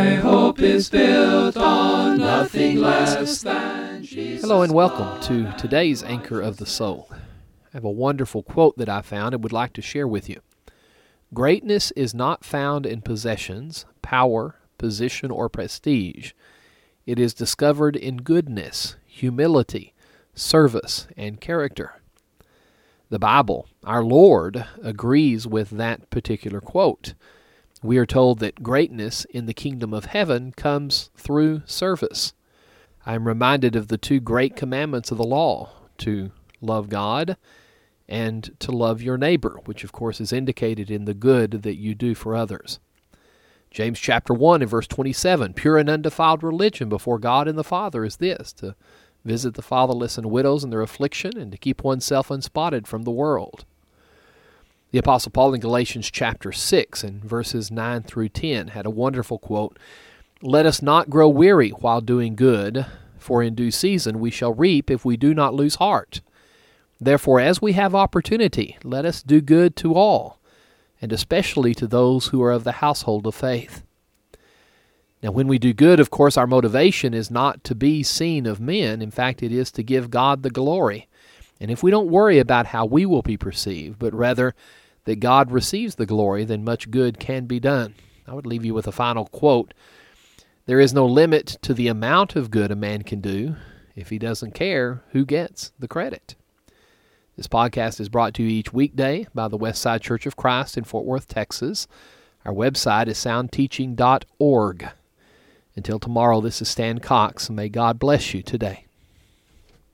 My hope is built on nothing less than Jesus. Hello and welcome to today's Anchor of the Soul. I have a wonderful quote that I found and would like to share with you. Greatness is not found in possessions, power, position, or prestige. It is discovered in goodness, humility, service, and character. The Bible, our Lord, agrees with that particular quote. We are told that greatness in the kingdom of heaven comes through service. I am reminded of the two great commandments of the law to love God and to love your neighbor, which of course is indicated in the good that you do for others. James chapter 1 and verse 27 Pure and undefiled religion before God and the Father is this to visit the fatherless and widows in their affliction, and to keep oneself unspotted from the world. The Apostle Paul in Galatians chapter 6 and verses 9 through 10 had a wonderful quote Let us not grow weary while doing good, for in due season we shall reap if we do not lose heart. Therefore, as we have opportunity, let us do good to all, and especially to those who are of the household of faith. Now, when we do good, of course, our motivation is not to be seen of men. In fact, it is to give God the glory. And if we don't worry about how we will be perceived, but rather that God receives the glory, then much good can be done. I would leave you with a final quote There is no limit to the amount of good a man can do. If he doesn't care, who gets the credit? This podcast is brought to you each weekday by the Westside Church of Christ in Fort Worth, Texas. Our website is soundteaching.org. Until tomorrow, this is Stan Cox, may God bless you today.